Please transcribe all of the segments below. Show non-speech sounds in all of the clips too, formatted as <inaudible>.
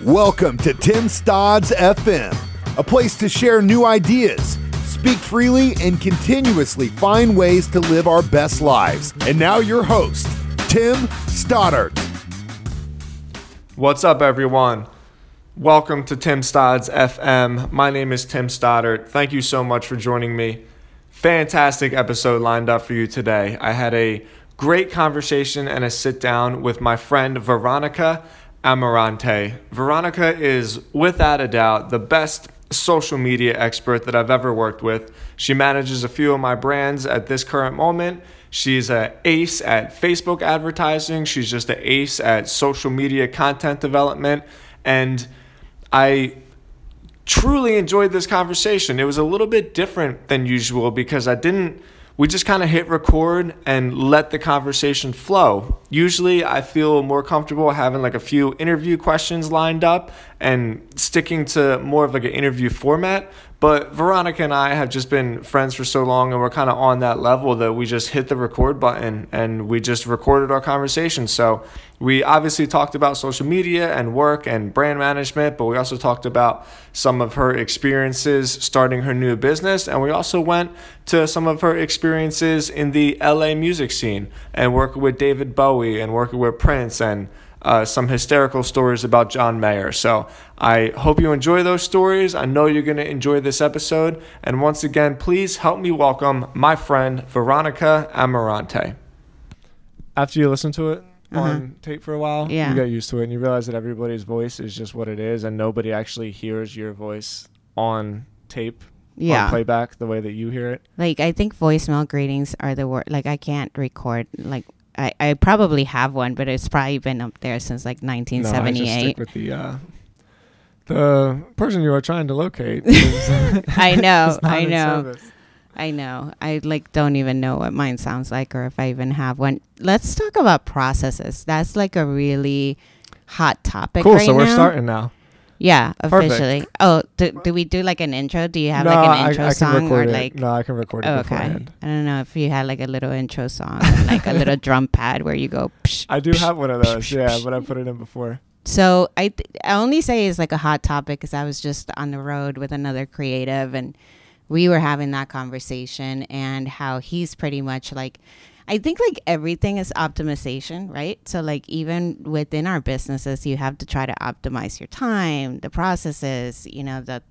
Welcome to Tim Stodd's FM, a place to share new ideas, speak freely, and continuously find ways to live our best lives. And now, your host, Tim Stoddard. What's up, everyone? Welcome to Tim Stodd's FM. My name is Tim Stoddard. Thank you so much for joining me. Fantastic episode lined up for you today. I had a great conversation and a sit down with my friend Veronica Amarante. Veronica is, without a doubt, the best social media expert that I've ever worked with. She manages a few of my brands at this current moment. She's an ace at Facebook advertising. She's just an ace at social media content development. And I truly enjoyed this conversation. It was a little bit different than usual because I didn't we just kind of hit record and let the conversation flow. Usually, I feel more comfortable having like a few interview questions lined up and sticking to more of like an interview format. But Veronica and I have just been friends for so long and we're kind of on that level that we just hit the record button and we just recorded our conversation. So we obviously talked about social media and work and brand management, but we also talked about some of her experiences starting her new business. And we also went to some of her experiences in the LA music scene and working with David Bowie and working with Prince and uh, some hysterical stories about John Mayer. So I hope you enjoy those stories. I know you're going to enjoy this episode. And once again, please help me welcome my friend Veronica Amarante. After you listen to it uh-huh. on tape for a while, yeah. you get used to it and you realize that everybody's voice is just what it is and nobody actually hears your voice on tape yeah. on playback the way that you hear it. Like I think voicemail greetings are the word. Like I can't record like I, I probably have one, but it's probably been up there since like 1978. No, I just stick with the uh, the person you are trying to locate. <laughs> <laughs> I know, I know, I know. I like don't even know what mine sounds like or if I even have one. Let's talk about processes. That's like a really hot topic. Cool. Right so we're starting now. Yeah, officially. Perfect. Oh, do, do we do like an intro? Do you have no, like an intro I, I song or it. like? No, I can record it. Oh, okay. Beforehand. I don't know if you had like a little intro song, like a <laughs> little drum pad where you go. Psh, I do psh, have one of those. Psh, yeah, but I put it in before. So I th- I only say it's like a hot topic because I was just on the road with another creative and we were having that conversation and how he's pretty much like I think like everything is optimization, right? So like even within our businesses, you have to try to optimize your time, the processes, you know, the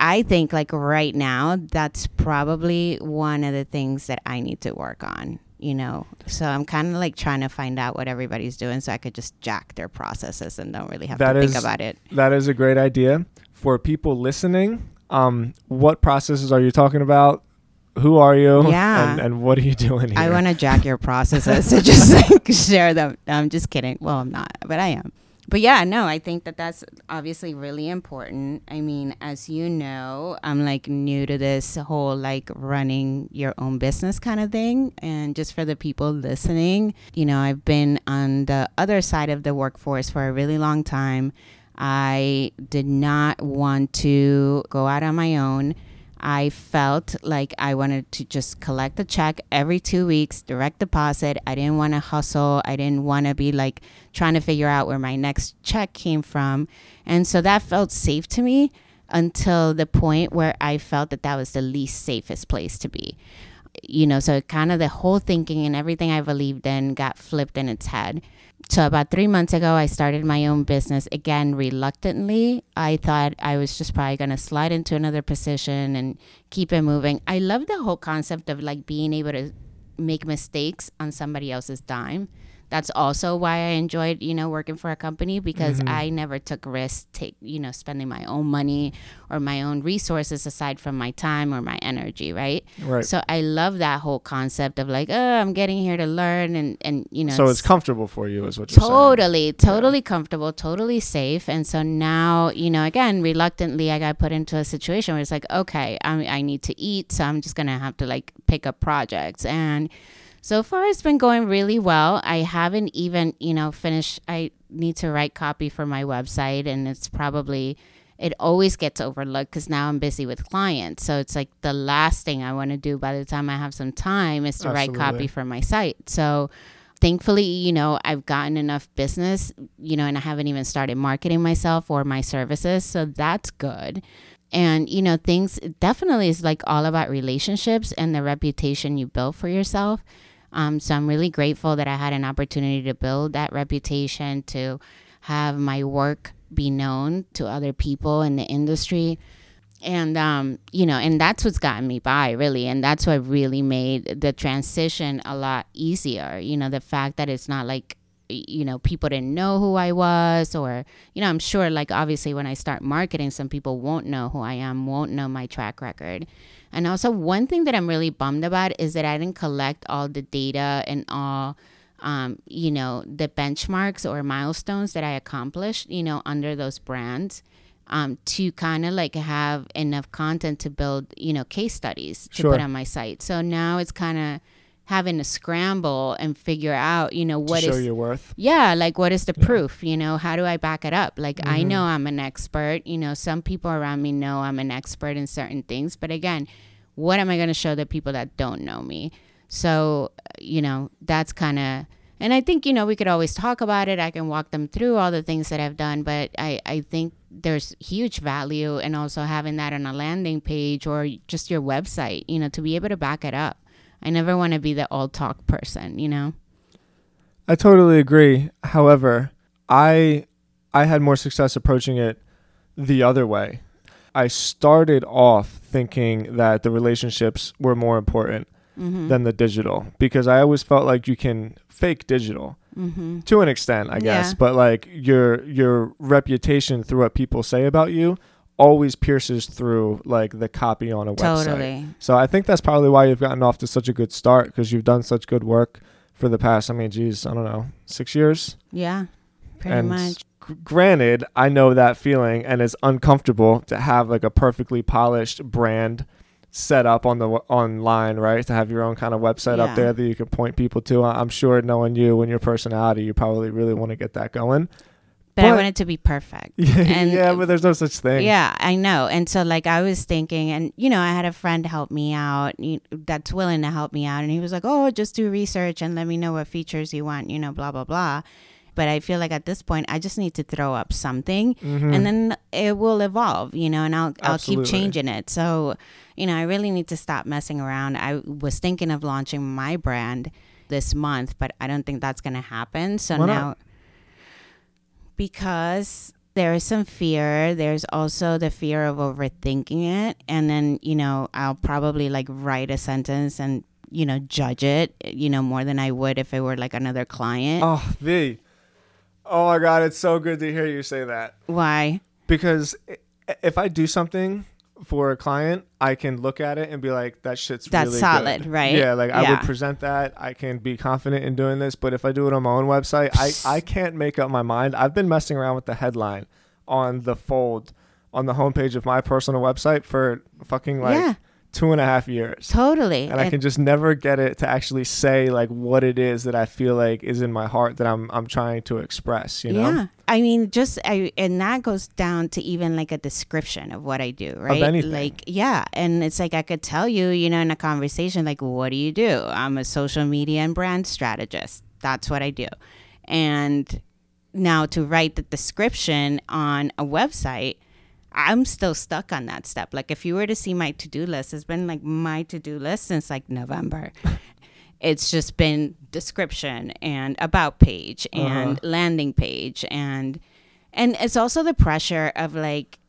I think like right now that's probably one of the things that I need to work on, you know. So I'm kind of like trying to find out what everybody's doing so I could just jack their processes and don't really have that to is, think about it. That is a great idea for people listening. Um, what processes are you talking about? Who are you? <laughs> Yeah. And, and what are you doing here? I want to jack your processes to just <laughs> like share them. I'm just kidding. Well, I'm not, but I am. But yeah, no, I think that that's obviously really important. I mean, as you know, I'm like new to this whole like running your own business kind of thing. And just for the people listening, you know, I've been on the other side of the workforce for a really long time. I did not want to go out on my own. I felt like I wanted to just collect the check every two weeks, direct deposit. I didn't want to hustle. I didn't want to be like trying to figure out where my next check came from. And so that felt safe to me until the point where I felt that that was the least safest place to be. You know, so kind of the whole thinking and everything I believed in got flipped in its head. So, about three months ago, I started my own business again reluctantly. I thought I was just probably going to slide into another position and keep it moving. I love the whole concept of like being able to make mistakes on somebody else's dime that's also why I enjoyed, you know, working for a company because mm-hmm. I never took risks, take, you know, spending my own money or my own resources aside from my time or my energy, right? Right. So I love that whole concept of like, oh, I'm getting here to learn and and you know. So it's, it's comfortable for you, is what you're totally, saying. Totally, yeah. comfortable, totally safe, and so now, you know, again, reluctantly, I got put into a situation where it's like, okay, I I need to eat, so I'm just gonna have to like pick up projects and so far, it's been going really well. I haven't even, you know, finished. I need to write copy for my website, and it's probably, it always gets overlooked because now I'm busy with clients. So it's like the last thing I want to do by the time I have some time is to Absolutely. write copy for my site. So thankfully, you know, I've gotten enough business, you know, and I haven't even started marketing myself or my services. So that's good. And, you know, things definitely is like all about relationships and the reputation you build for yourself. Um, so I'm really grateful that I had an opportunity to build that reputation, to have my work be known to other people in the industry. And um, you know and that's what's gotten me by really. And that's what really made the transition a lot easier. You know the fact that it's not like you know people didn't know who i was or you know i'm sure like obviously when i start marketing some people won't know who i am won't know my track record and also one thing that i'm really bummed about is that i didn't collect all the data and all um, you know the benchmarks or milestones that i accomplished you know under those brands um, to kind of like have enough content to build, you know, case studies to Sure. put on my site. So now it's kind of having to scramble and figure out, you know, what show is your worth. yeah, like what is the proof? You know, how do I back it up? Like I Mm-hmm. know I'm an expert. You know, some people around me know I'm an expert in certain things, but again, what am I going to show the people that don't know me? So, you know, that's kind of and I think, you know, we could always talk about it. I can walk them through all the things that I've done, but I, I think there's huge value in also having that on a landing page or just your website, you know, to be able to back it up. I never want to be the all talk person, you know? I totally agree. However, I I had more success approaching it the other way. I started off thinking that the relationships were more important Mm-hmm. than the digital because I always felt like you can fake digital Mm-hmm. to an extent, I guess, Yeah. but like your your reputation through what people say about you always pierces through like the copy on a website. Totally. So I think that's probably why you've gotten off to such a good start because you've done such good work for the past. I mean, geez, I don't know, six years. Yeah, pretty and much. g- granted, I know that feeling, and it's uncomfortable to have like a perfectly polished brand set up on the w- online, right? To have your own kind of website Yeah. up there that you can point people to. I- I'm sure, knowing you and your personality, you probably really want to get that going. But, I but- want it to be perfect. <laughs> Yeah, And- yeah, but there's no such thing. Yeah, I know. And so, like, I was thinking, and you know, I had a friend help me out that's willing to help me out. And he was like, Oh, just do research and let me know what features you want, you know, blah, blah, blah. But I feel like at this point, I just need to throw up something Mhm. and then it will evolve, you know, and I'll, I'll keep changing it. So, you know, I really need to stop messing around. I was thinking of launching my brand this month, but I don't think that's going to happen. So Why not? Because there is some fear. There's also the fear of overthinking it. And then, you know, I'll probably like write a sentence and, you know, judge it, you know, more than I would if it were like another client. Oh, V. Oh my God, it's so good to hear you say that. Why? because if I do something for a client, I can look at it and be like, "That shit's That's really solid, good." right? Yeah, like I would present that. I can be confident in doing this. But if I do it on my own website, I I can't make up my mind. I've been messing around with the headline on the fold on the homepage of my personal website for fucking like Yeah. Two and a half years. Totally. And I can just never get it to actually say like what it is that I feel like is in my heart that I'm I'm trying to express. You know, Yeah. I mean, just I, and that goes down to even like a description of what I do, right? anything. Like, yeah, and it's like I could tell you, you know, in a conversation, like, what do you do? I'm a social media and brand strategist. That's what I do. And now to write the description on a website, I'm still stuck on that step. Like, if you were to see my to do list, it's been like my to do list since like November. <laughs> it's just been description and about page and uh-huh. landing page and and it's also the pressure of like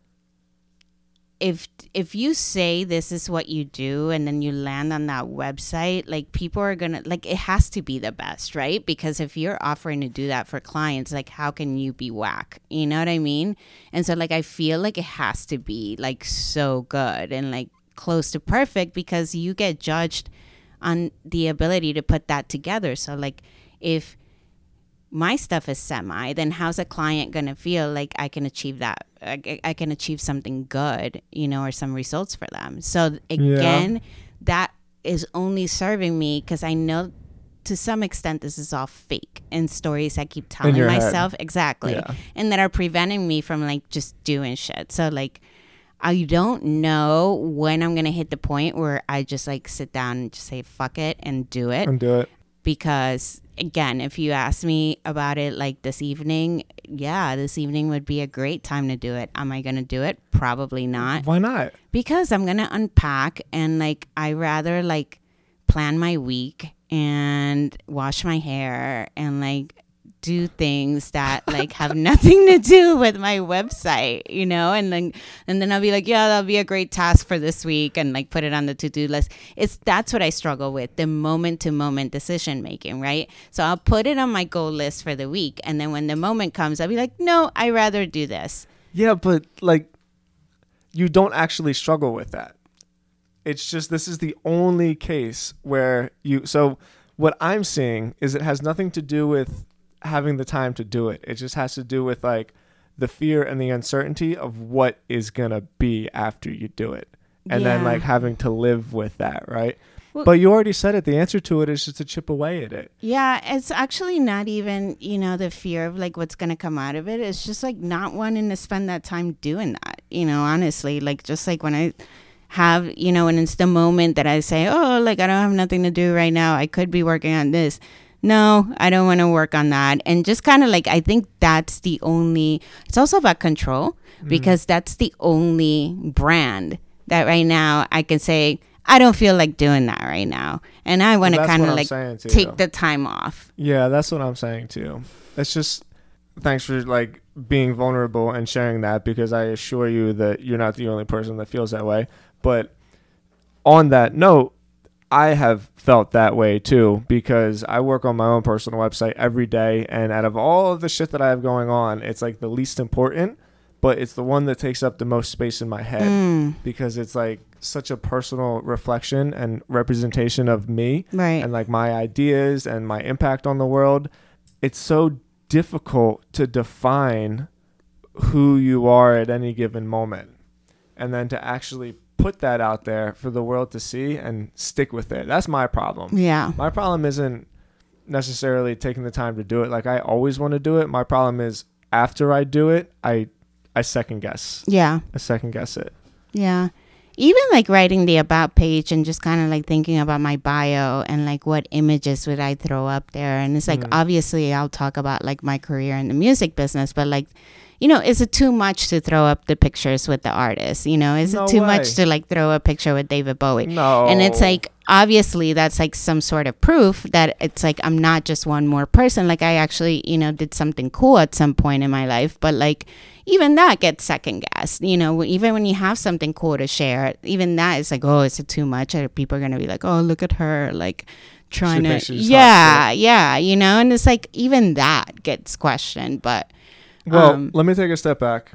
if if you say this is what you do and then you land on that website like people are gonna like it has to be the best right? Because if you're offering to do that for clients like how can you be whack? You know what i mean? And so like i feel like it has to be like so good and like close to perfect because you get judged on the ability to put that together. So like if my stuff is semi, then how's a client going to feel like I can achieve that? I, I can achieve something good, you know, or some results for them. So again, that is only serving me because I know to some extent this is all fake and stories I keep telling your head. myself exactly, Yeah. and that are preventing me from like just doing shit. So like. I don't know when I'm gonna hit the point where I just like sit down and just say fuck it and do it and do it. because again, if you ask me about it like this evening, yeah, this evening would be a great time to do it. Am I going to do it? Probably not. Why not? Because I'm going to unpack and like I rather like plan my week and wash my hair and like do things that like have nothing to do with my website, you know, and then and then I'll be like, yeah, that'll be a great task for this week and like put it on the to-do list. It's that's what I struggle with, the moment to moment decision making, right? So I'll put it on my goal list for the week and then when the moment comes, I'll be like, no, I rather do this. Yeah, but like you don't actually struggle with that. It's just this is the only case where you so what I'm seeing is it has nothing to do with having the time to do it. It just has to do with like the fear and the uncertainty of what is going to be after you do it. And then like having to live with that, right? Well- but you already said it. The answer to it is just to chip away at it. Yeah, it's actually not even, you know, the fear of like what's going to come out of it. It's just like not wanting to spend that time doing that, you know, honestly. Like, just like when I have, you know, and it's the moment that I say, oh, like I don't have nothing to do right now. I could be working on this. No, I don't want to work on that. And just kind of like, I think that's the only, it's also about control mm. because that's the only brand that right now I can say, I don't feel like doing that right now. And I want to kind of like take the time off. Yeah, that's what I'm saying too. It's just thanks for like being vulnerable and sharing that because I assure you that you're not the only person that feels that way. But on that note, I have felt that way too because I work on my own personal website every day and out of all of the shit that I have going on, it's like the least important, but it's the one that takes up the most space in my head Mm, because it's like such a personal reflection and representation of me right. and like my ideas and my impact on the world, it's so difficult to define who you are at any given moment. And then to actually put that out there for the world to see and stick with it. That's my problem. yeah. My problem isn't necessarily taking the time to do it like I always want to do it. My problem is after I do it, I I second guess. Yeah. I second guess it. Yeah. Even like writing the about page and just kind of like thinking about my bio and like what images would I throw up there. And it's like, Mm. obviously, I'll talk about like my career in the music business, but like, you know, is it too much to throw up the pictures with the artist? You know, is No it too way. much to like throw a picture with David Bowie? No. And it's like obviously that's like some sort of proof that it's like I'm not just one more person. Like I actually, you know, did something cool at some point in my life, but like even that gets second guessed. You know, even when you have something cool to share, even that is like, oh, is it too much? Or people are gonna be like, oh, look at her, like trying thinks to, yeah, yeah, you know. And it's like even that gets questioned, but Well, Um, let me take a step back.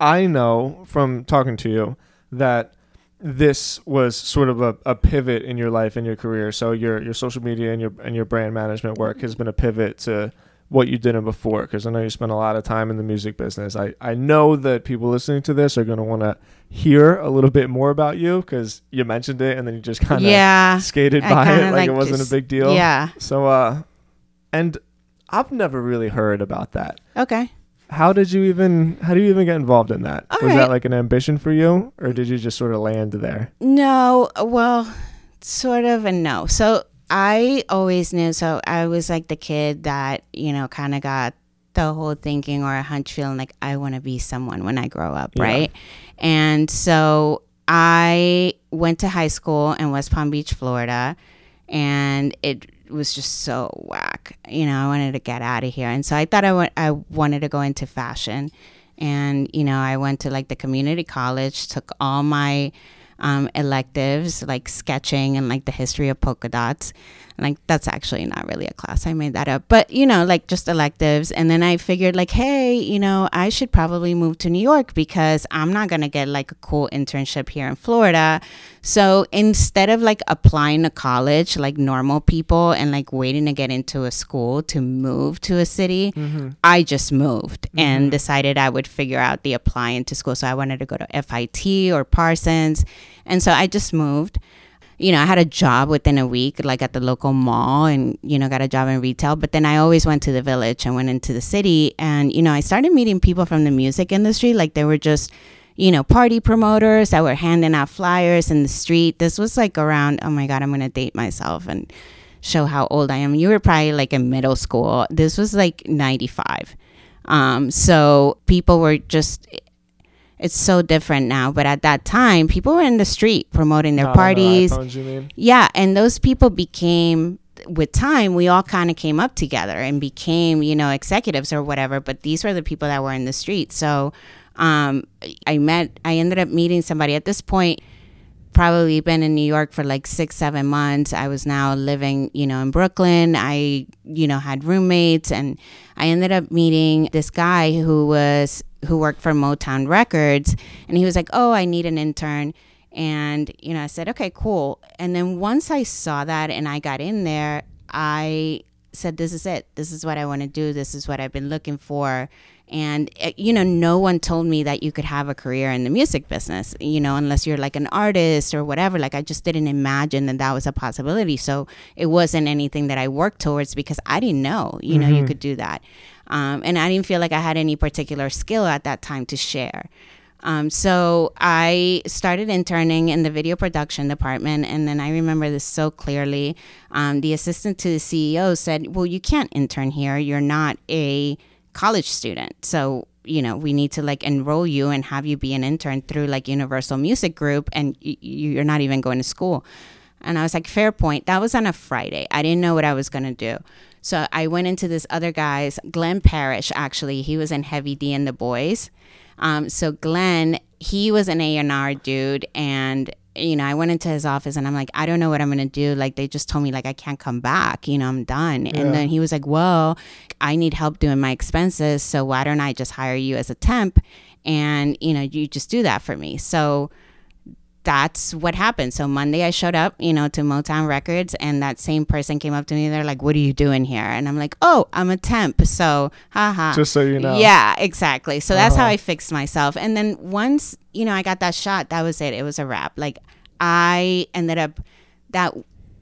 I know from talking to you that this was sort of a, a pivot in your life and your career. So your your social media and your and your brand management work has been a pivot to what you did in before because I know you spent a lot of time in the music business. I, I know that people listening to this are going to want to hear a little bit more about you because you mentioned it and then you just kind of yeah, skated by it like, like, it wasn't just- a big deal. yeah, So uh and I've never really heard about that okay. how did you even how do you even get involved in that All was right. that like an ambition for you or did you just sort of land there No, well, sort of and no. So I always knew. So I was like the kid that, you know, kind of got the whole thinking or a hunch feeling like I want to be someone when I grow up, Yeah. right? And so I went to high school in West Palm Beach, Florida, and it was just so whack. You know, I wanted to get out of here. And so I thought I I wanted to go into fashion. And, you know, I went to like the community college, took all my um, electives like sketching and like the history of polka dots. Like that's actually not really a class. I made that up. But, you know, like just electives. And then I figured like, hey, you know, I should probably move to New York because I'm not going to get like a cool internship here in Florida. So instead of like applying to college like normal people and like waiting to get into a school to move to a city, mm-hmm. I just moved and mm-hmm. decided I would figure out the applying to school. So I wanted to go to FIT or Parsons. And so I just moved. You know, I had a job within a week, like at the local mall, and, you know, got a job in retail. But then I always went to the village and went into the city. And, you know, I started meeting people from the music industry. Like they were just, you know, party promoters that were handing out flyers in the street. This was like around, oh my God, I'm going to date myself. And show how old I am. You were probably like in middle school. This was like 95. Um, so people were just, it's so different now. But at that time, people were in the street promoting their Not parties. iPhones, you mean? Yeah, and those people became with time we all kind of came up together and became, you know, executives or whatever, but these were the people that were in the street. So um I met I ended up meeting somebody at this point probably been in New York for like 6 7 months. I was now living, you know, in Brooklyn. I, you know, had roommates and I ended up meeting this guy who was who worked for Motown Records and he was like, "Oh, I need an intern." And, you know, I said, okay, cool. And then once I saw that and I got in there, I said, this is it. This is what I want to do. This is what I've been looking for. And, uh, you know, no one told me that you could have a career in the music business, you know, unless you're like an artist or whatever. Like, I just didn't imagine that that was a possibility. So it wasn't anything that I worked towards because I didn't know, you know, you could do that. Um, and I didn't feel like I had any particular skill at that time to share. Um, so I started interning in the video production department, and then I remember this so clearly. Um, the assistant to the CEO said, "Well, you can't intern here. You're not a college student, so." You know, we need to like enroll you and have you be an intern through like Universal Music Group, and y- you're not even going to school. And I was like, fair point. That was on a Friday. I didn't know what I was going to do. So I went into this other guy's, Glenn Parrish, actually. He was in Heavy D and the Boys. Um, so Glenn, he was an A&R dude. And, you know, I went into his office and I'm like, I don't know what I'm going to do. Like, they just told me, like, I can't come back. You know, I'm done. Yeah. And then he was like, well, I need help doing my expenses. So why don't I just hire you as a temp? And, you know, you just do that for me. So that's what happened. So Monday I showed up, you know, to Motown Records and that same person came up to me. They're like, What are you doing here? And I'm like, Oh, I'm a temp. So haha. Just so you know. Yeah, exactly. So that's how Uh-huh. I fixed myself. And then once, you know, I got that shot, that was it. It was a wrap. Like I ended up that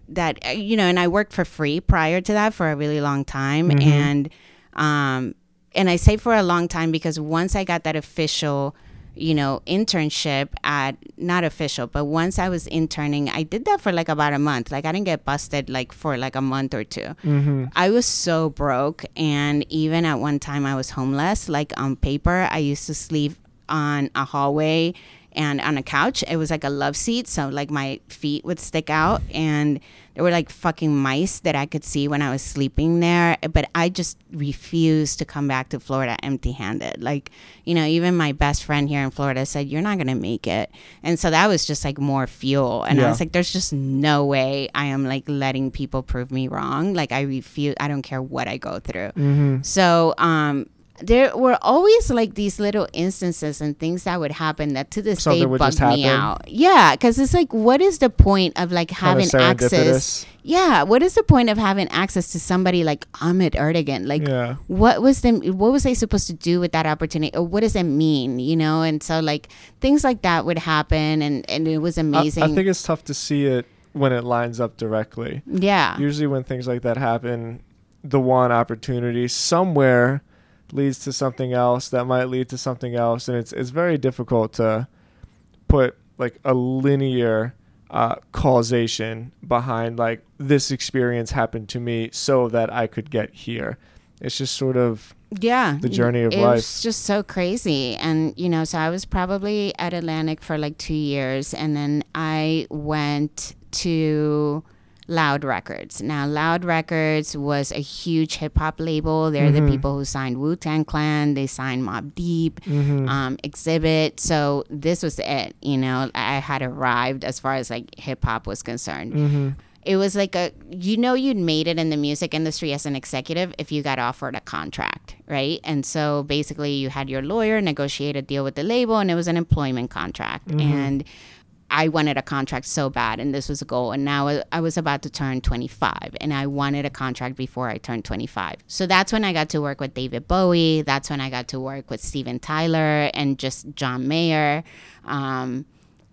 that uh, you know, and I worked for free prior to that for a really long time Mm-hmm. and um and I say for a long time because once I got that official you know, internship at not official, but once I was interning, I did that for like about a month. Like I didn't get busted like for like a month or 2 Mm-hmm. I was so broke, and even at one time I was homeless. Like on paper, I used to sleep on a hallway and on a couch. It was like a love seat, so like my feet would stick out, and there were like fucking mice that I could see when I was sleeping there. But I just refused to come back to Florida empty-handed. Like you know, even my best friend here in Florida said, "You're not gonna make it," and so that was just like more fuel. And I was like, "There's just no way I am like letting people prove me wrong. Like I refuse. I don't care what I go through." Mm-hmm. So um, there were always like these little instances and things that would happen that to this Something day bugged me out. Yeah, because it's like, what is the point of like having access? Yeah, what is the point of having access to somebody like Ahmet Ertegun? Like, Yeah. what was them? What was they supposed to do with that opportunity, or what does it mean? You know, and so like things like that would happen, and and it was I, amazing. I think it's tough to see it when it lines up directly. yeah, Usually, when things like that happen, the one opportunity somewhere leads to something else that might lead to something else, and it's it's very difficult to put like a linear uh, causation behind like this experience happened to me so that I could get here. It's just sort of yeah the journey of it life. It's just so crazy and you know so i was probably at atlantic for like two years and then i went to loud records. Now loud records was a huge hip-hop label. They're Mhm. the people who signed wu-tang clan. They signed Mobb Deep Mhm. um, Xzibit. So this was it you know? I had arrived as far as like hip-hop was concerned. Mhm. it was like a you know you'd made it in the music industry as an executive if you got offered a contract right? And so basically you had your lawyer negotiate a deal with the label and it was an employment contract. And i wanted a contract so bad and this was a goal and now I- was about to turn 25 and i wanted a contract before i turned 25 so that's when i got to work with david bowie that's when i got to work with steven tyler and just john mayer um,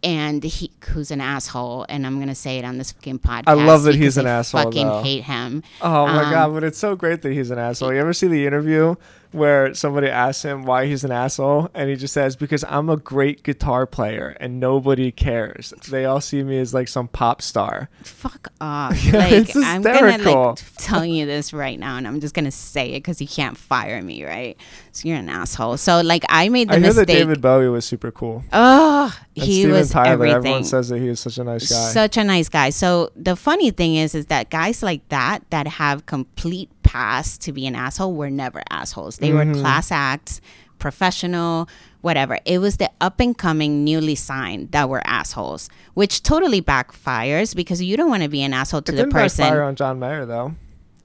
and he who's an asshole and i'm gonna say it on this fucking podcast I love that he's an I asshole, fucking though. hate him Oh my Um, god, but it's so great that he's an asshole. You ever see the interview where somebody asks him why he's an asshole and he just says because I'm a great guitar player and nobody cares. They all see me as like some pop star. fuck off Yeah, <laughs> like it's i'm gonna hysterical. like tell you this right now and i'm just gonna say it because you can't fire me right so you're an asshole so like i made the I hear that David Bowie was super cool. oh And he Steven was Tyler, everything everyone says that he is such a nice guy. such a nice guy. So the funny thing is, is that guys like that that have complete pass to be an asshole were never assholes. They Mm-hmm. were class acts, professional, whatever. It was the up and coming, newly signed that were assholes, which totally backfires because you don't want to be an asshole to it the backfire person. on John Mayer though.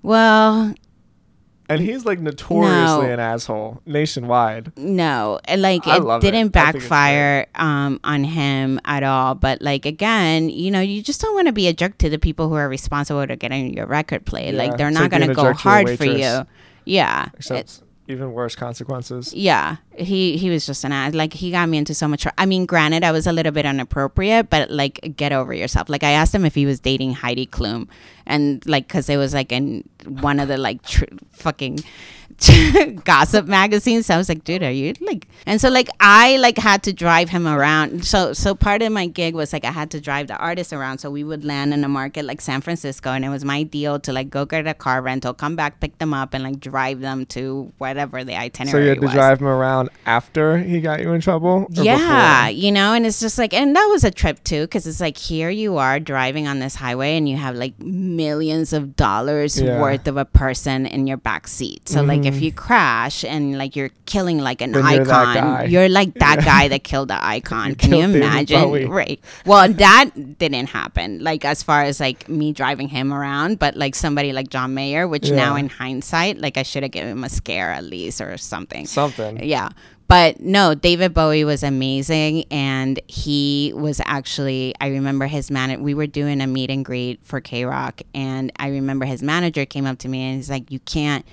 Well, And he's like notoriously No. an asshole nationwide. no and like I it didn't I think it's backfire um on him at all. But like again you know you just don't want to be a jerk to the people who are responsible to getting your record played. Yeah, like they're not like going to go hard for you. Yeah Except It- even worse consequences. yeah he he was just an ass like he got me into so much tr- i mean granted i was a little bit inappropriate but like get over yourself like i asked him if he was dating heidi klum and like because it was like in one of the like tr- fucking <laughs> gossip magazines so i was like dude are you like and so like i like had to drive him around so so part of my gig was like i had to drive the artist around so we would land in a market like san francisco and it was my deal to like go get a car rental come back pick them up and like drive them to whatever the itinerary. So you had to was drive him around after he got you in trouble? yeah, before? you know, and it's just like, and that was a trip too, because it's like here you are driving on this highway, and you have like millions of dollars Yeah. worth of a person in your back seat. So like, if you crash and like you're killing like an. Then you're icon, you're like that <laughs> guy that killed the icon. Can you imagine? Right. Well, that didn't happen. Like as far as like me driving him around, but like somebody like John Mayer, which now in hindsight, like I should have given him a scare at least or something. Something. Yeah. But no, David Bowie was amazing. And he was actually, I remember his man, we were doing a meet and greet for K Rock. And I remember his manager came up to me and he's like, You can't.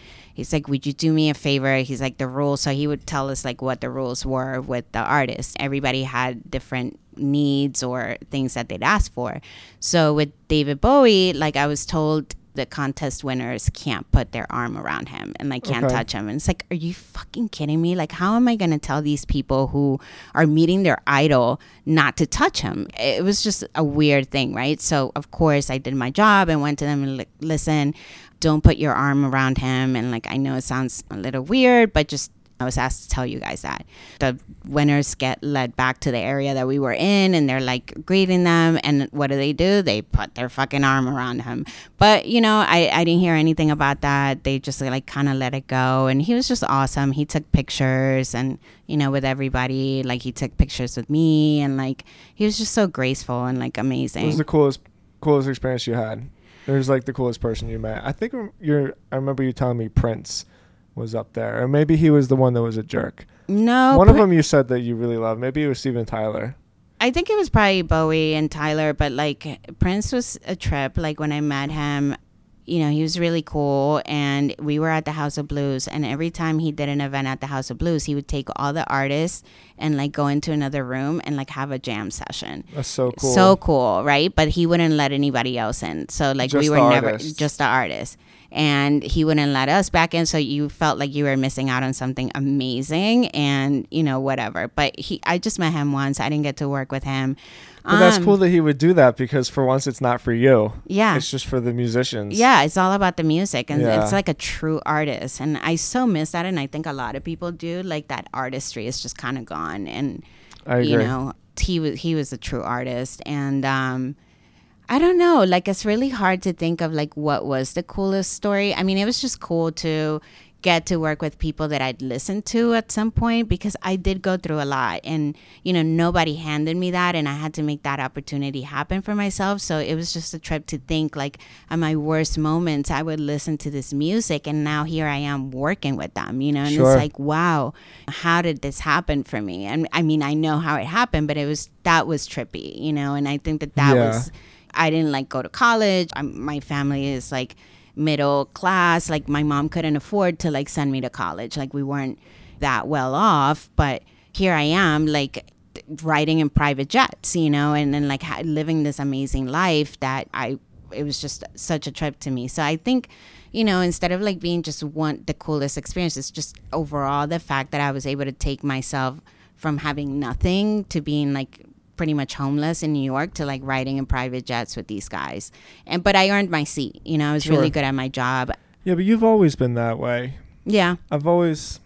He's like, Would you do me a favor? He's like, The rules. So he would tell us like what the rules were with the artist. Everybody had different needs or things that they'd ask for. So with David Bowie, like I was told, the contest winners can't put their arm around him and like can't Okay. touch him. And it's like, are you fucking kidding me? Like, how am I going to tell these people who are meeting their idol not to touch him? It was just a weird thing, right? So, of course, I did my job and went to them and like, listen, don't put your arm around him. And like, I know it sounds a little weird, but just I was asked to tell you guys that. The winners get led back to the area that we were in and they're like greeting them. And what do they do? They put their fucking arm around him. But, you know, I, I didn't hear anything about that. They just like kind of let it go. And he was just awesome. He took pictures and, you know, with everybody. Like he took pictures with me and like he was just so graceful and like amazing. Amazing. was the coolest coolest experience you had? Was like the coolest person you met. I think um, you're. I remember you telling me Prince was up there, or maybe he was the one that was a jerk. no, one of them you said that you really loved. Maybe it was Steven Tyler. I think it was probably Bowie and Tyler, but like Prince was a trip. Like when I met him, you know, he was really cool. And we were at the House of Blues. And every time he did an event at the House of Blues, he would take all the artists and like go into another room and like have a jam session. That's so cool. So cool, right? But he wouldn't let anybody else in. So like we were never artists. just the artists. And he wouldn't let us back in, so you felt like you were missing out on something amazing, and you know whatever. But he, I just met him once. I didn't get to work with him. But that's Um, cool that he would do that because for once it's not for you. Yeah. It's just for the musicians. Yeah, it's all about the music, and Yeah. it's like a true artist. And I so miss that, and I think a lot of people do. Like that artistry is just kind of gone, and you know, he was he was a true artist, and um, I don't know. Like it's really hard to think of like what was the coolest story. I mean, it was just cool to get to work with people that I'd listened to at some point because I did go through a lot and you know nobody handed me that and I had to make that opportunity happen for myself so it was just a trip to think like at my worst moments I would listen to this music and now here I am working with them you know and Sure. it's like wow how did this happen for me and I mean I know how it happened but it was that was trippy you know and I think that that Yeah. was I didn't like go to college. I'm, my family is like middle class. Like my mom couldn't afford to like send me to college. Like we weren't that well off, but here I am like riding in private jets, you know, and then like living this amazing life that I, it was just such a trip to me. So I think, you know, instead of like being just one, the coolest experience, it's just overall the fact that I was able to take myself from having nothing to being like pretty much homeless in New York to like riding in private jets with these guys. And, but I earned my seat, you know, I was Sure. really good at my job. Yeah, but you've always been that way. Yeah. I've always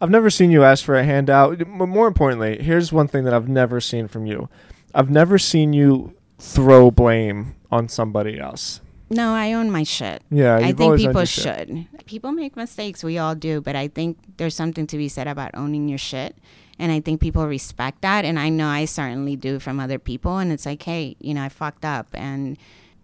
I've never seen you ask for a handout. M- More importantly, here's one thing that I've never seen from you. I've never seen you throw blame on somebody else. No, I own my shit. Yeah, I think people your shit. should. People make mistakes. We all do. But I think there's something to be said about owning your shit. And I think people respect that. And I know I certainly do from other people. And it's like, hey, you know, I fucked up. And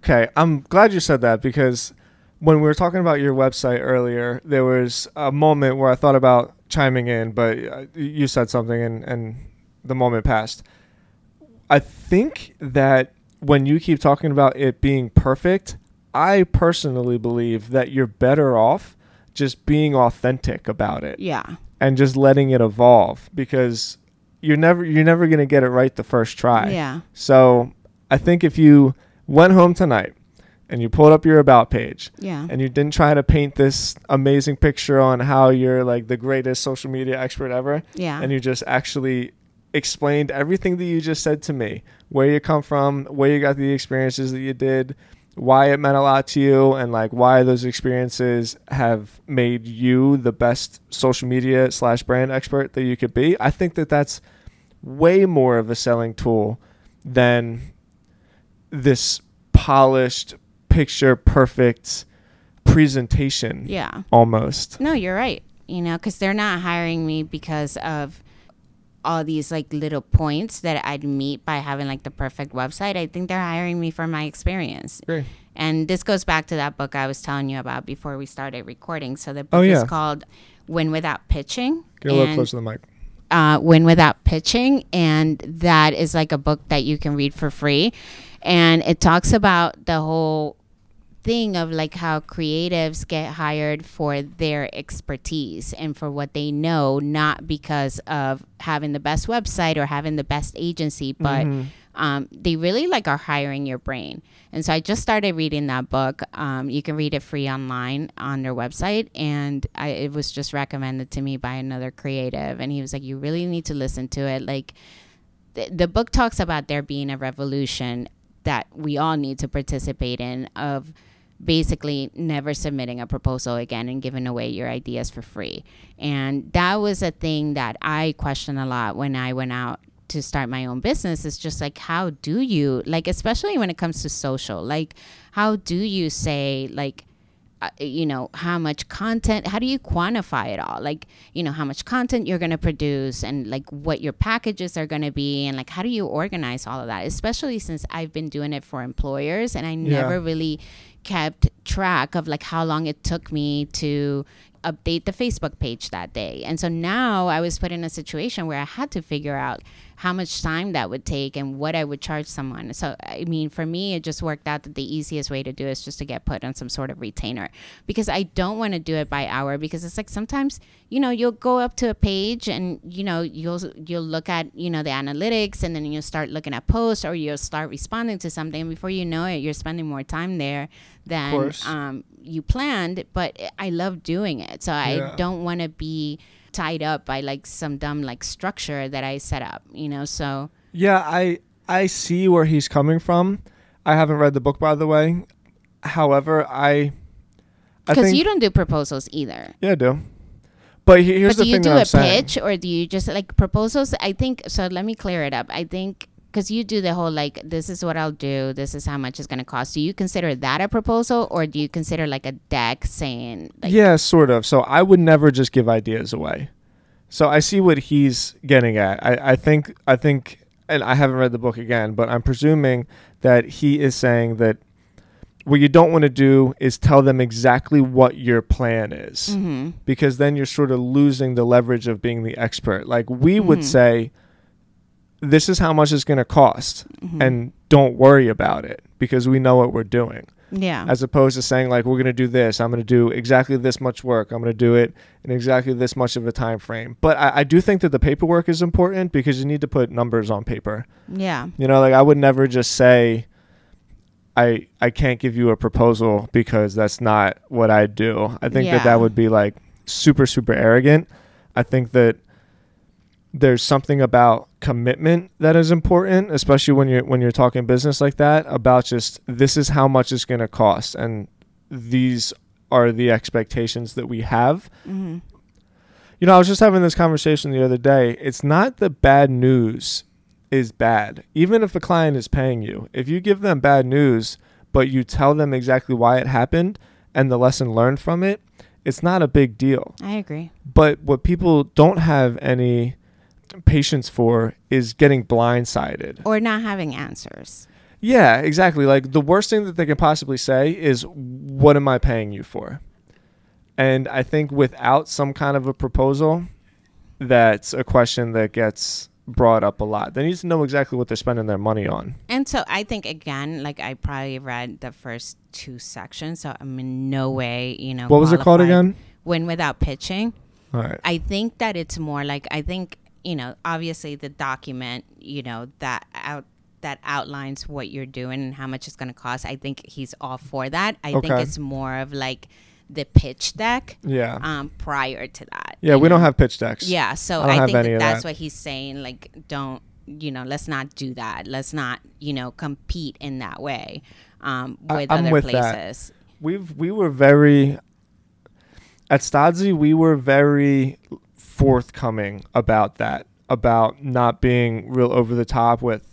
Okay, I'm glad you said that because when we were talking about your website earlier, there was a moment where I thought about chiming in, but uh, you said something and, and the moment passed. I think that when you keep talking about it being perfect, I personally believe that you're better off just being authentic about it yeah. And just letting it evolve because you're never you're never going to get it right the first try. Yeah. So I think if you went home tonight and you pulled up your about page Yeah. and you didn't try to paint this amazing picture on how you're like the greatest social media expert ever, Yeah. and you just actually explained everything that you just said to me, where you come from, where you got the experiences that you did, why it meant a lot to you, and like why those experiences have made you the best social media slash brand expert that you could be. I think that that's way more of a selling tool than this polished picture perfect presentation yeah. almost No, you're right. You know, because they're not hiring me because of all these like little points that I'd meet by having like the perfect website. I think they're hiring me for my experience. Great. And this goes back to that book I was telling you about before we started recording. So the book Oh, yeah. is called Win Without Pitching. get a little closer to the mic uh, Win Without Pitching. And that is like a book that you can read for free. And it talks about the whole thing of like how creatives get hired for their expertise and for what they know, not because of having the best website or having the best agency, but um, they really like are hiring your brain. And so I just started reading that book. Um, you can read it free online on their website, and I, it was just recommended to me by another creative, and he was like, "You really need to listen to it." Like the, the book talks about there being a revolution that we all need to participate in of basically never submitting a proposal again and giving away your ideas for free. And that was a thing that I questioned a lot when I went out to start my own business. It's just like, how do you, like, especially when it comes to social, like, how do you say, like, uh, you know how much content how do you quantify it all like you know how much content you're going to produce and like what your packages are going to be and like how do you organize all of that especially since i've been doing it for employers and i never really kept track of like how long it took me to update the facebook page that day. And so now i was put in a situation where i had to figure out how much time that would take and what I would charge someone. So, I mean, for me, it just worked out that the easiest way to do it is just to get put on some sort of retainer because I don't want to do it by hour because it's like sometimes, you know, you'll go up to a page and, you know, you'll, you'll look at, you know, the analytics and then you'll start looking at posts or you'll start responding to something. And Before you know it, you're spending more time there than um, you planned. But I love doing it. So Yeah. I don't want to be tied up by like some dumb like structure that I set up, you know. So Yeah, I I see where he's coming from. I haven't read the book by the way. However, I I because you don't do proposals either. yeah, I do. But here's but the thing. do you do a I'm saying. pitch or do you just like proposals? I think so. Let me clear it up. I think because you do the whole like this is what I'll do, this is how much it's going to cost. Do you consider that a proposal or do you consider like a deck saying like yeah, sort of. So I would never just give ideas away. So I see what he's getting at. I, I think I think and I haven't read the book again, but I'm presuming that he is saying that what you don't want to do is tell them exactly what your plan is. hmm because then you're sort of losing the leverage of being the expert. Like we would Mhm. say, this is how much it's going to cost, Mm-hmm. and don't worry about it because we know what we're doing. Yeah. as opposed to saying like we're going to do this i'm going to do exactly this much work i'm going to do it in exactly this much of a time frame but I, I do think that the paperwork is important because you need to put numbers on paper yeah. you know like i would never just say i i can't give you a proposal because that's not what i do i think that that would be like super super arrogant i think that there's something about commitment that is important especially when you're when you're talking business like that about just this is how much it's going to cost and these are the expectations that we have hmm you know, I was just having this conversation the other day. It's not the bad news is bad. Even if the client is paying you, if you give them bad news, but you tell them exactly why it happened and the lesson learned from it, it's not a big deal. I agree. But what people don't have any patience for is getting blindsided. Or not having answers. Yeah, exactly. Like the worst thing that they can possibly say is, What am I paying you for? And I think without some kind of a proposal, that's a question that gets brought up a lot. They need to know exactly what they're spending their money on. And so I think again, like I probably read the first two sections, so I'm in no way, you know. What was it called again? Win without pitching. All right. I think that it's more like I think you know, obviously the document, you know, that out that outlines what you're doing and how much it's going to cost. I think he's all for that. I think it's more of like the pitch deck Yeah. um prior to that. yeah, we don't have pitch decks. Yeah, so I I, think that that's that. what he's saying. Like, don't you know? Let's not do that. Let's not you know compete in that way um, with I'm other with that. places. We've we were very at Stodzy, we were very forthcoming about that, about not being real over the top with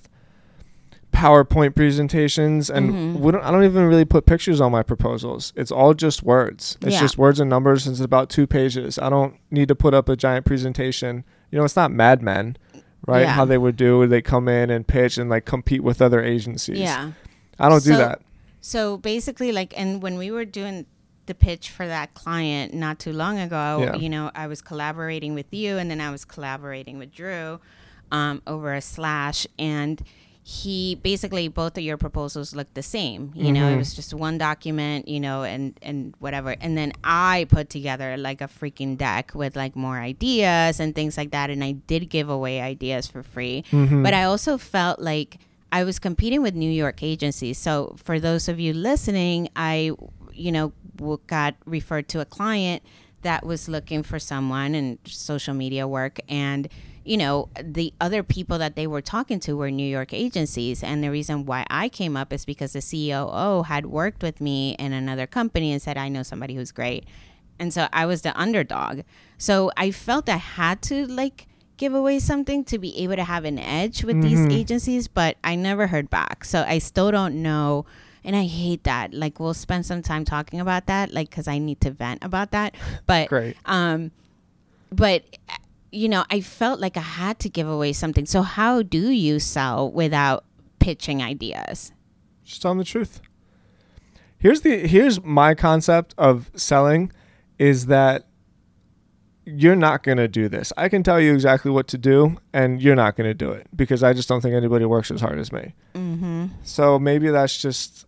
PowerPoint presentations, and Mhm. we don't, I don't even really put pictures on my proposals. It's all just words. It's Yeah. just words and numbers. And it's about two pages. I don't need to put up a giant presentation. You know, it's not Mad Men, right? Yeah. How they would do, they come in and pitch and like compete with other agencies. Yeah. I don't do that. So basically, like, and when we were doing the pitch for that client not too long ago, Yeah. you know, I was collaborating with you, and then I was collaborating with Drew um, over a slash, and he basically both of your proposals looked the same. You know, it Mhm. was just one document, you know, and and whatever, and then I put together like a freaking deck with like more ideas and things like that, and I did give away ideas for free. Mhm. But I also felt like I was competing with New York agencies. So for those of you listening, I, you know, got referred to a client that was looking for someone in social media work and you know the other people that they were talking to were New York agencies and the reason why I came up is because the COO had worked with me in another company and said I know somebody who's great and so I was the underdog so I felt I had to like give away something to be able to have an edge with these Mhm. agencies, but I never heard back. So I still don't know. And I hate that. Like, we'll spend some time talking about that, like, because I need to vent about that. <laughs> But, Great. um, but, you know, I felt like I had to give away something. So, how do you sell without pitching ideas? Just tell them the truth. Here's the here's my concept of selling is that you're not going to do this. I can tell you exactly what to do and you're not going to do it because I just don't think anybody works as hard as me. Mm-hmm. So maybe that's just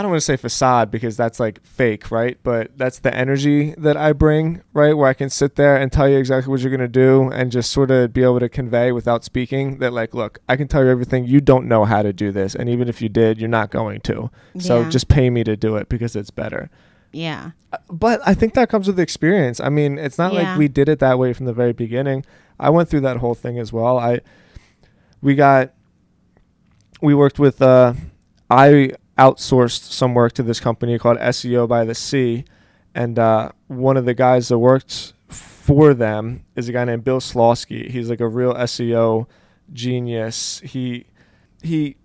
I don't want to say facade because that's like fake, right? But that's the energy that I bring, right? Where I can sit there and tell you exactly what you're going to do and just sort of be able to convey without speaking that, like, look, I can tell you everything. You don't know how to do this. And even if you did, you're not going to. So just pay me to do it because it's better. Yeah. Uh, But I think that comes with experience. I mean, it's not Yeah. like we did it that way from the very beginning. I went through that whole thing as well. I we got we worked with uh I outsourced some work to this company called SEO by the Sea and uh one of the guys that worked for them is a guy named Bill Slawski. He's like a real SEO genius. He he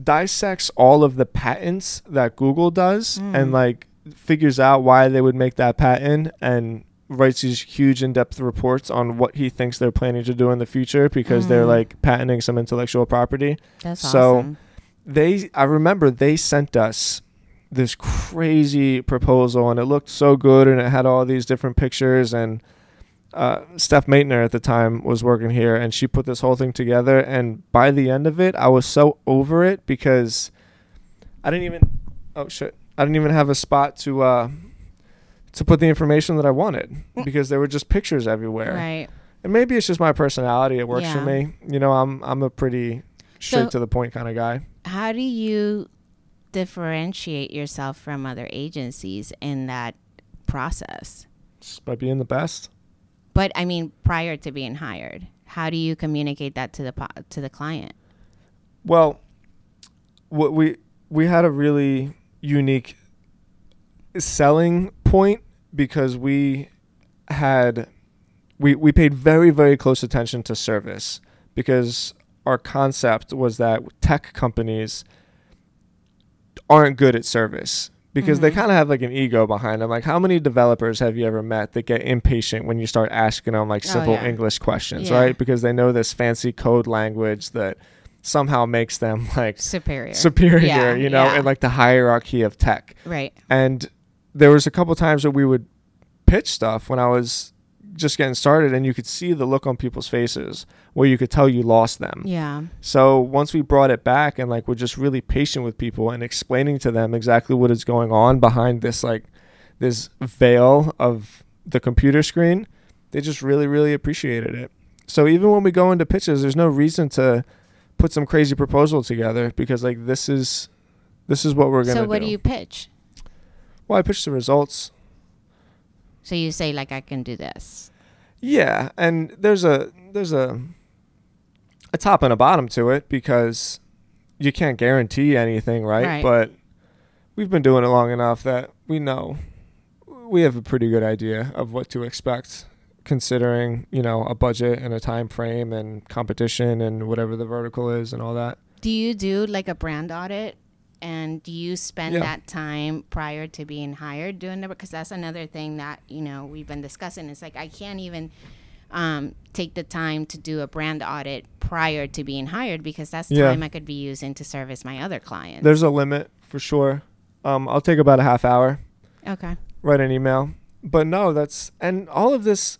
dissects all of the patents that Google does Mm. and like figures out why they would make that patent and writes these huge in-depth reports on what he thinks they're planning to do in the future because they're Mm. like patenting some intellectual property. That's So- awesome. They I remember they sent us this crazy proposal and it looked so good and it had all these different pictures and uh, Steph Maitner at the time was working here and she put this whole thing together and by the end of it I was so over it because I didn't even Oh shit! I didn't even have a spot to uh to put the information that I wanted because there were just pictures everywhere. Right. And maybe it's just my personality. It works for me. You know, I'm I'm a pretty straight So- to the point kind of guy. How do you differentiate yourself from other agencies in that process? Just by being the best. But I mean, prior to being hired, how do you communicate that to the po- to the client? Well, what we we had a really unique selling point because we had we we paid very very close attention to service because our concept was that tech companies aren't good at service because they Mhm. kind of have like an ego behind them. Like, how many developers have you ever met that get impatient when you start asking them like Oh, simple yeah. English questions, Yeah. right? Because they know this fancy code language that somehow makes them <laughs> like Superior. superior, Yeah, you know, in like the hierarchy of tech. right. And there was a couple times that we would pitch stuff when I was just getting started, and you could see the look on people's faces where you could tell you lost them. Yeah. So once we brought it back and like we're just really patient with people and explaining to them exactly what is going on behind this like this veil of the computer screen, they just really really appreciated it. So even when we go into pitches, there's no reason to put some crazy proposal together because like this is this is what we're gonna do. So what do. do you pitch? well, I pitch the results. So you say like I can do this. Yeah, and there's a there's a a top and a bottom to it because you can't guarantee anything, right? Right. But we've been doing it long enough that we know we have a pretty good idea of what to expect considering, you know, a budget and a time frame and competition and whatever the vertical is and all that. Do you do like a brand audit? And do you spend Yeah. that time prior to being hired doing it? Because that's another thing that you know we've been discussing. It's like I can't even um, take the time to do a brand audit prior to being hired because that's Yeah. time I could be using to service my other clients. There's a limit for sure. Um, I'll take about a half hour. okay. write an email. But no, that's and all of this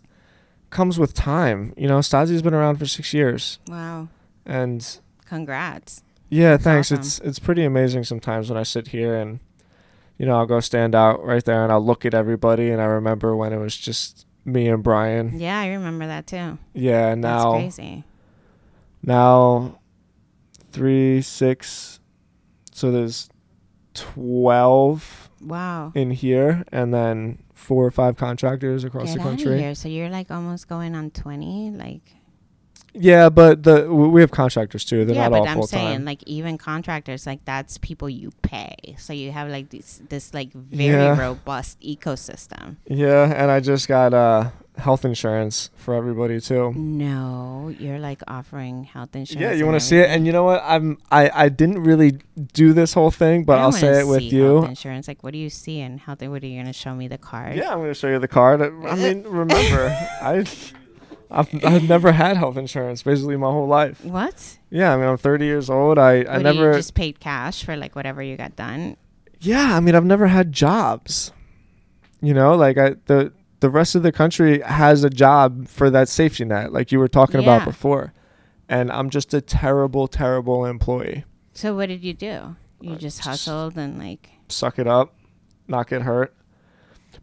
comes with time. You know, Stasi's been around for six years, Wow. and Congrats. Yeah, thanks. awesome. It's it's pretty amazing sometimes when I sit here and you know I'll go stand out right there and I'll look at everybody and I remember when it was just me and Brian. Yeah, I remember that too. Yeah, and That's now crazy. now three six, so there's twelve Wow. in here, and then four or five contractors across Get the out of country. here. So you're like almost going on 20? Like, Yeah, but the we have contractors too. They're yeah, not but I'm saying like even contractors, like that's people you pay. So you have like this, this like very Yeah. robust ecosystem. Yeah, and I just got uh health insurance for everybody too. No, you're like offering health insurance. Yeah, you want to see it? And you know what? I'm I I didn't really do this whole thing, but I'll say it with you. Health insurance. Like, what do you see in health? What are you gonna show me the card? Yeah, I'm going to show you the card. I mean, remember, <laughs> I I've, I've never had health insurance basically my whole life. What? Yeah, I mean, I'm 30 years old. I I What, do never You just paid cash for like whatever you got done. Yeah, I mean, I've never had jobs. You know, like I the the rest of the country has a job for that safety net, like you were talking about before, and I'm just a terrible, terrible employee. So what did you do? You Uh, just just- hustled and like. Suck it up, not get hurt.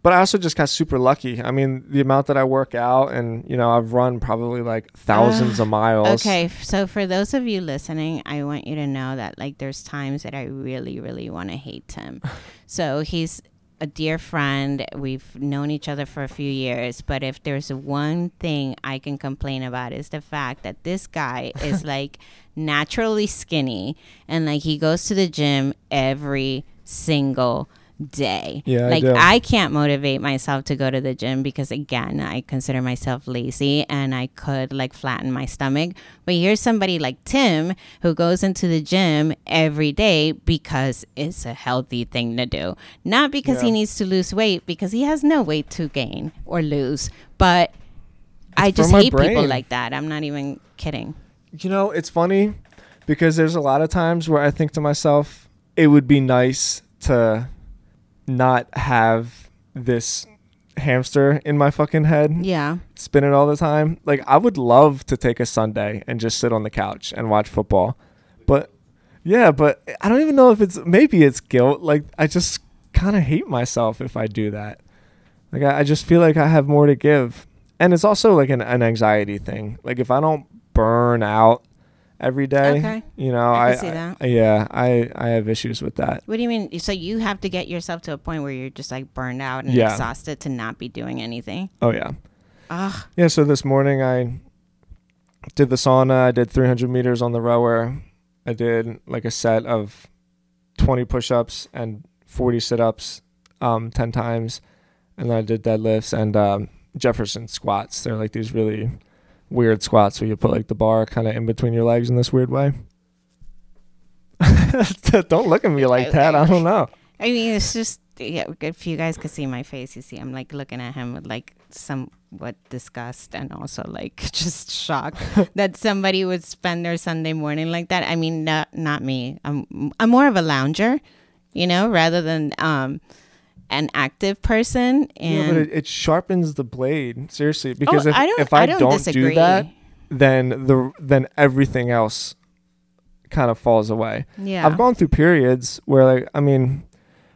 But I also just got super lucky. I mean, the amount that I work out, and you know, I've run probably like ah, thousands of miles. Okay, so for those of you listening, I want you to know that like there's times that I really, really want to hate Tim. <laughs> so he's a dear friend. We've known each other for a few years, but if there's one thing I can complain about is the fact that this guy <laughs> is like naturally skinny and like he goes to the gym every single day. Yeah, like do. I can't motivate myself to go to the gym because again, I consider myself lazy and I could like flatten my stomach. But here's somebody like Tim who goes into the gym every day because it's a healthy thing to do. Not because he needs to lose weight because he has no weight to gain or lose, but I It's for just hate people like that. I'm not even kidding. You know, it's funny because there's a lot of times where I think to myself, it would be nice to not have this hamster in my fucking head Yeah. spinning all the time. Like I would love to take a Sunday and just sit on the couch and watch football. But Yeah, but I don't even know if it's maybe it's guilt. Like I just kind of hate myself if I do that. Like I, I just feel like I have more to give, and it's also like an, an anxiety thing. Like if I don't burn out every day, Okay. you know, I I, see that. I- yeah, I I have issues with that. What do you mean? So you have to get yourself to a point where you're just like burned out and Yeah. exhausted to not be doing anything. Oh yeah, Ugh. yeah. So this morning I did the sauna. I did 300 meters on the rower. I did like a set of 20 push-ups and 40 sit-ups, um, 10 times, and then I did deadlifts and um, Jefferson squats. They're like these really weird squats where you put like the bar kind of in between your legs in this weird way. <laughs> don't look at me like that. I don't know. I mean, it's just yeah. If you guys could see my face, you see I'm like looking at him with like somewhat disgust and also like <laughs> just shock <laughs> that somebody would spend their Sunday morning like that. I mean, not not me. I'm I'm more of a lounger, you know, rather than um an active person. And Yeah, but it, it sharpens the blade seriously because oh, if I don't, if I, don't, don't, disagree. do that, then the then everything else kind of falls away. yeah, I've gone through periods where like I mean,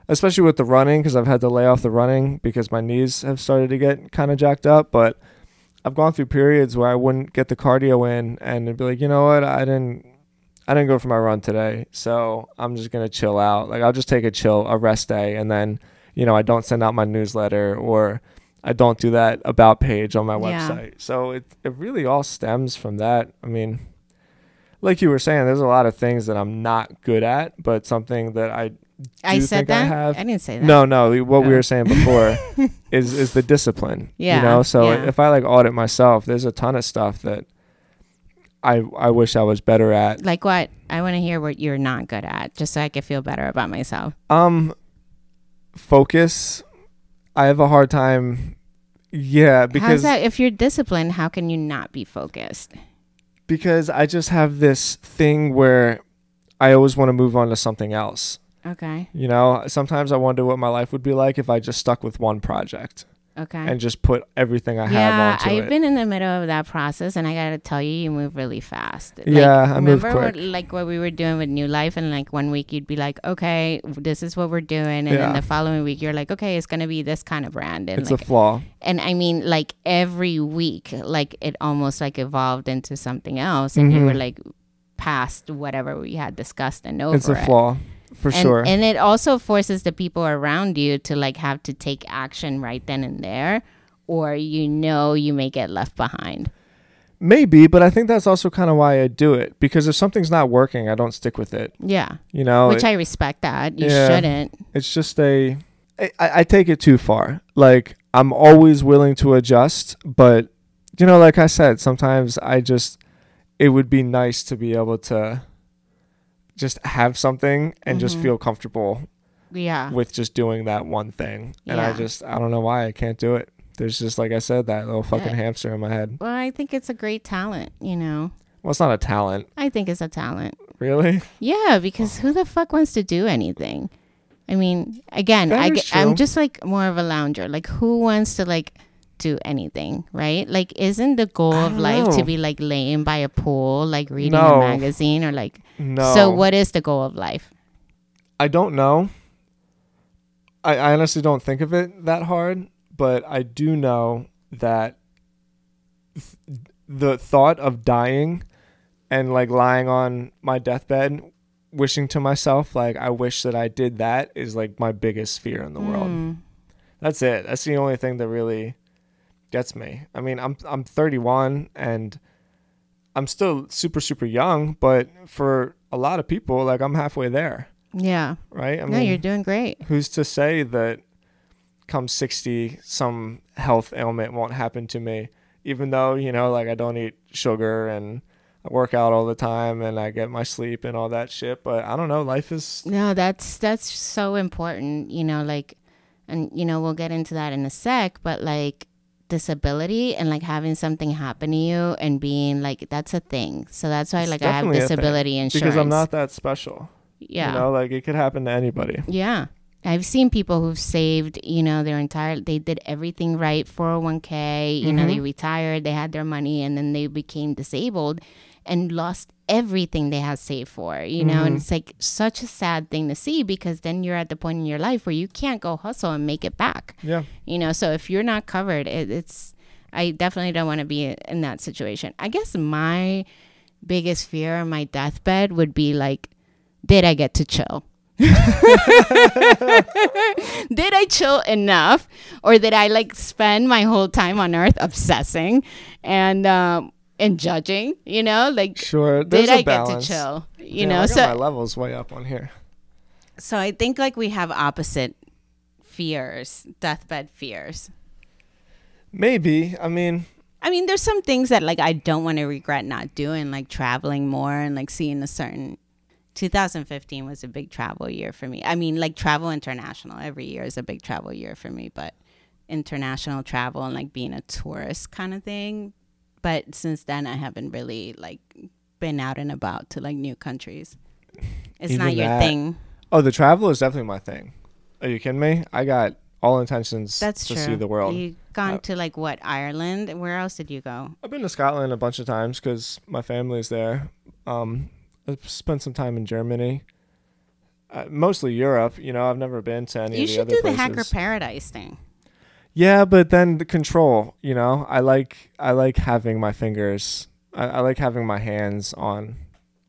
especially with the running because I've had to lay off the running because my knees have started to get kind of jacked up, but I've gone through periods where I wouldn't get the cardio in and it'd be like, you know what, I didn't I didn't go for my run today, so I'm just gonna chill out. Like I'll just take a chill, a rest day, and then you know I don't send out my newsletter or I don't do that about page on my Yeah. website. So it it really all stems from that. I mean, like you were saying, there's a lot of things that I'm not good at, but something that I I said think I that. have- didn't say that. no no what we Oh. were saying before <laughs> is is the discipline. Yeah, You know, so yeah. if I like audit myself, there's a ton of stuff that I I wish I was better at. Like what? I want to hear what you're not good at, just so I can feel better about myself. Um, focus. I have a hard time. Yeah, How's because that? If you're disciplined, how can you not be focused? because I just have this thing where I always want to move on to something else. Okay. You know, sometimes I wonder what my life would be like if I just stuck with one project Okay. and just put everything I have yeah, onto I've it. been in the middle of that process, and I gotta tell you, you move really fast. Like, Yeah, I move remember What, like what we were doing with New Life, and like one week you'd be like, "Okay, this is what we're doing," and then the following week you're like, "Okay, it's gonna be this kind of brand," and it's a flaw. and I mean, like every week, like it almost like evolved into something else, and you Mhm. were like past whatever we had discussed and over It's a it. flaw for and, sure. And it also forces the people around you to like have to take action right then and there, or you know you may get left behind. Maybe, but I think that's also kind of why I do it because if something's not working, I don't stick with it. Yeah, You know, which it- I respect that. You Yeah. shouldn't. it's just a I, I take it too far like i'm always willing to adjust but you know like i said sometimes i just it would be nice to be able to just have something and just Mhm. feel comfortable Yeah. with just doing that one thing and i just i don't know why i can't do it there's just like i said that little fucking Yeah. hamster in my head Well, I think it's a great talent. You know, well it's not a talent I think it's a talent. really Yeah, because who the fuck wants to do anything? I mean, again, That i i'm just like more of a lounger. Like, who wants to like do anything, right? Like, isn't the goal of life to be like laying by a pool, like reading No. a magazine, or like? no So, what is the goal of life? I don't know. I, I honestly don't think of it that hard, but I do know that th- the thought of dying and like lying on my deathbed wishing to myself like I wish that I did that is like my biggest fear in the world. Mm, That's it. That's the only thing that really gets me. I mean, I'm I'm 31 and I'm still super super young, but for a lot of people like I'm halfway there, yeah. right? I no, you're doing great. who's to say that come 60 some health ailment won't happen to me even though you know like i don't eat sugar and i work out all the time and i get my sleep and all that shit but i don't know life is No, that's that's so important, you know, like and you know, we'll get into that in a sec, but like disability and like having something happen to you and being like that's a thing. So that's why It's like I have definitely a thing, disability insurance. because i'm not that special yeah. you know like it could happen to anybody Yeah. I've seen people who've saved, you know, their entire they did everything right, 401k, you know, they Mhm. retired, they had their money and then they became disabled and lost everything they had saved for, you know, and it's like such a sad thing to see because then you're at the point in your life where you can't go hustle and make it back, Yeah. you know. So if you're not covered, it, it's, I definitely don't want to be in that situation. I guess my biggest fear on my deathbed would be like, did I get to chill? <laughs> did I chill enough, or did I like spend my whole time on Earth obsessing and um, and judging? You know, like Sure. There's did a I balance. get to chill? You Yeah, know, I got so my levels way up on here. so I think like we have opposite fears, deathbed fears. Maybe. I mean, I mean, there's some things that like I don't want to regret not doing, like traveling more and like seeing a certain. 2015 was a big travel year for me. I mean, like travel international every year is a big travel year for me, but international travel and like being a tourist kind of thing. But since then, I haven't really like been out and about to like new countries. It's Even not your that- thing. oh, the travel is definitely my thing. Are you kidding me? I got all intentions That's to true. see the world. You gone Uh, to like what Ireland? Where else did you go? I've been to Scotland a bunch of times because my family's there. Um, I've spent some time in Germany. Uh, mostly Europe. You know, I've never been to any You of the You should do the. Hacker Paradise thing. Yeah, but then the control. You know, I like I like having my fingers. I, I like having my hands on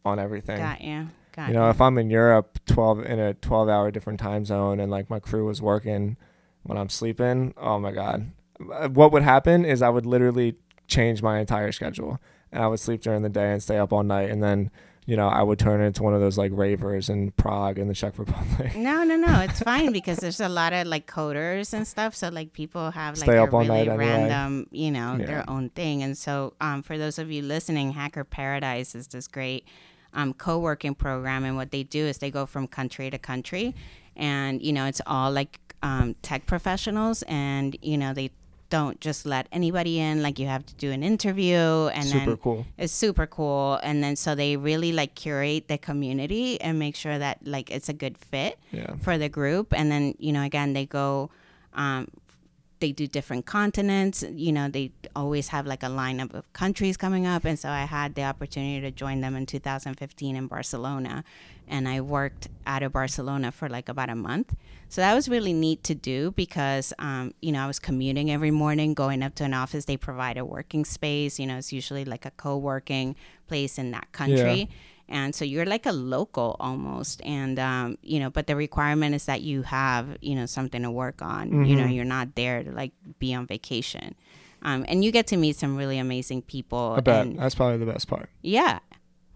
on everything. Got you. Got you know, if I'm in Europe, twelve in a twelve hour different time zone, and like my crew is working when I'm sleeping, oh my god, Uh, what would happen is I would literally change my entire schedule, and I would sleep during the day and stay up all night, and then you know I would turn into one of those like ravers in Prague in the Czech Republic. No, no, no. It's fine because there's a lot of like coders and stuff. So like people have like Stay a really night anyway. random, you know, Yeah. their own thing. And so um, for those of you listening, Hacker Paradise is this great um, co-working program. And what they do is they go from country to country, and you know it's all like um, tech professionals, and you know they don't just let anybody in. Like you have to do an interview, and Super then cool. it's super cool and then so they really like curate the community and make sure that like it's a good fit Yeah. for the group and then you know again they go um they do different continents you know they always have like a lineup of countries coming up and so i had the opportunity to join them in 2015 in barcelona and i worked out of barcelona for like about a month. So that was really neat to do because um, you know i was commuting every morning going up to an office they provide a working space you know it's usually like a co-working place in that country and so you're like a local almost and um, you know but the requirement is that you have you know something to work on you know you're not there to like be on vacation um, and you get to meet some really amazing people I bet and that's probably the best part. yeah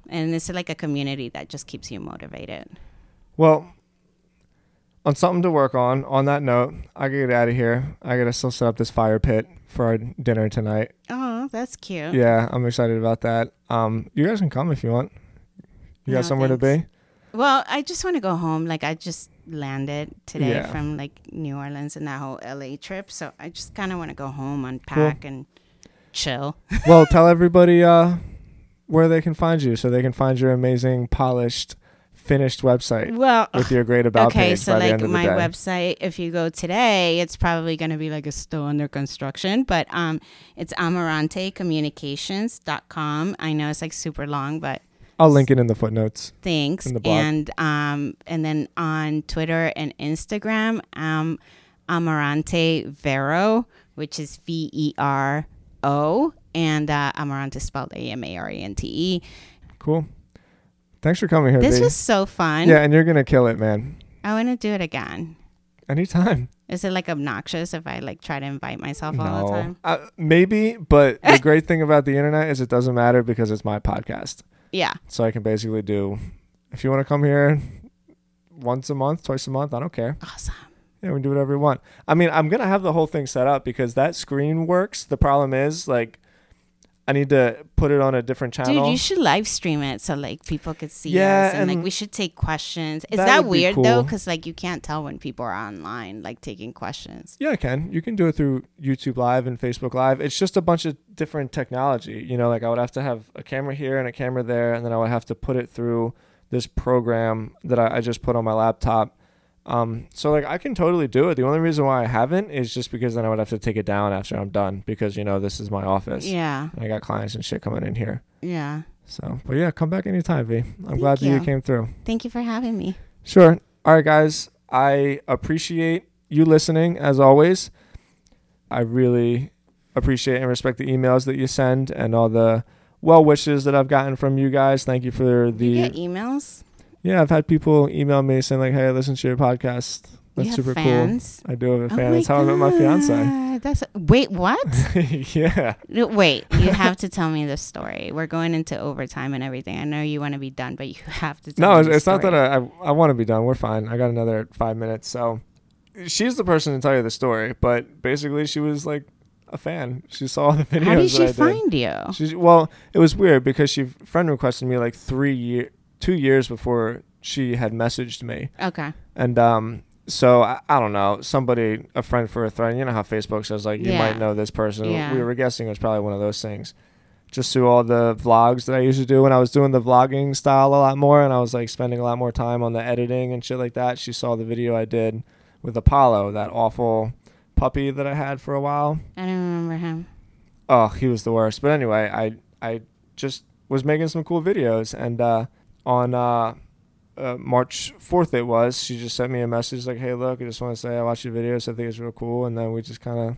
and it's like a community that just keeps you motivated Well, on something to work on. On that note, I gotta get out of here. I gotta still set up this fire pit for our dinner tonight. oh that's cute Yeah, I'm excited about that. Um, you guys can come if you want. You got No, somewhere to thanks. be? well i just want to go home like i just landed today Yeah. from like new orleans and that whole la trip so i just kind of want to go home unpack and chill <laughs> well, tell everybody uh, where they can find you, so they can find your amazing, polished, finished website well with your great <laughs> about okay, page so like my website, if you go today, it's probably going to be like a still under construction, but um, it's amarantecommunications.com. I know it's like super long, but I'll link it in the footnotes. thanks. The. And um, and then on Twitter and Instagram, um, Amarante Vero, which is V E R O, and uh, Amarante spelled A M A R A N T E. Cool. Thanks for coming here. This was so fun. yeah, and you're gonna kill it, man. I want to do it again. Anytime. Is it like obnoxious if I like try to invite myself all the time? Uh, maybe, but the <laughs> great thing about the internet is it doesn't matter because it's my podcast. Yeah. So I can basically do, if you want to come here once a month, twice a month, I don't care. Awesome. Yeah, we can do whatever we want. I mean, I'm gonna have the whole thing set up because that screen works. The problem is like, I need to put it on a different channel. Dude, you should live stream it so like people could see Yeah, us and, like we should take questions. Is that that, weird though? Because like you can't tell when people are online like taking questions. yeah, I can. You can do it through YouTube Live and Facebook Live. It's just a bunch of different technology. You know, like I would have to have a camera here and a camera there, and then I would have to put it through this program that I, I just put on my laptop. Um, so like I can totally do it. The only reason why I haven't is just because then I would have to take it down after I'm done because you know this is my office. Yeah. I got clients and shit coming in here. Yeah. So, but yeah, come back anytime, V. I'm Thank glad that you you. came through. Thank you for having me. Sure. All right, guys. I appreciate you listening as always. I really appreciate and respect the emails that you send and all the well wishes that I've gotten from you guys. Thank you for the you emails. Yeah. I've had people email me saying like, "Hey, I listen to your podcast. That's you super fans. cool." I do have a Oh fan. my That's how I met my fiance. That's wait, what? <laughs> yeah. No, Wait, you have to tell me the story. We're going into overtime and everything. I know you want to be done, but you have to. Tell No, me it's, it's not that. I I, I want to be done. We're fine. I got another five minutes. So she's the person to tell you the story. But basically, she was like a fan. She saw the videos. How did she I did. find you? She's well, it was weird because she friend requested me like three year, two years before she had messaged me, Okay. and um, so I, I don't know, somebody, a friend for a friend. You know how Facebook says like you Yeah. might know this person. Yeah. We were guessing it was probably one of those things. Just through all the vlogs that I used to do when I was doing the vlogging style a lot more, and I was like spending a lot more time on the editing and shit like that. She saw the video I did with Apollo, that awful puppy that I had for a while. I don't remember him. Oh, he was the worst. But anyway, I I just was making some cool videos, and uh, on uh, uh, March fourth, it was. She just sent me a message like, "Hey, look, I just want to say I watched your videos. I think it's real cool." And then we just kind of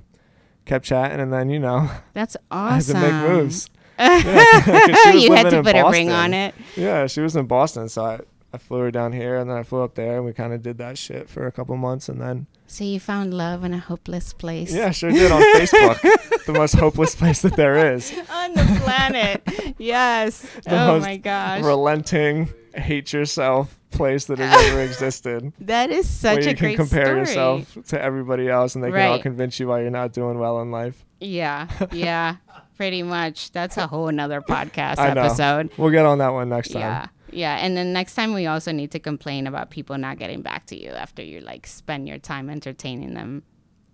kept chatting, and then you know, <laughs> That's awesome. I had to make moves. <laughs> Yeah, <laughs> 'cause she was you had to put a ring on it. Yeah, she was in Boston, so I. I flew her down here and then I flew up there and we kind of did that shit for a couple months and then So you found love in a hopeless place. yeah, sure did on Facebook, <laughs> the most hopeless place that there is. on the planet. yes. <laughs> The oh most my gosh. relenting, hate yourself place that has <laughs> ever existed. that is such where a you can compare story. yourself to everybody else and they can all convince you why you're not doing well in life. Yeah. Yeah. pretty much. That's a whole another podcast I know. episode. We'll get on that one next time. Yeah. Yeah. And then next time we also need to complain about people not getting back to you after you like spend your time entertaining them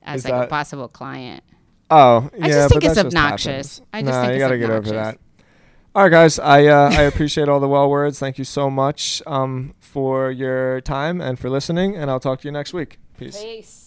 as Is like a possible client. Oh, yeah. I just think but it's that just obnoxious. happens. I just nah, think you it's gotta get over that. All right, guys. I uh, I appreciate all the well words. Thank you so much um, for your time and for listening. And I'll talk to you next week. Peace. Peace.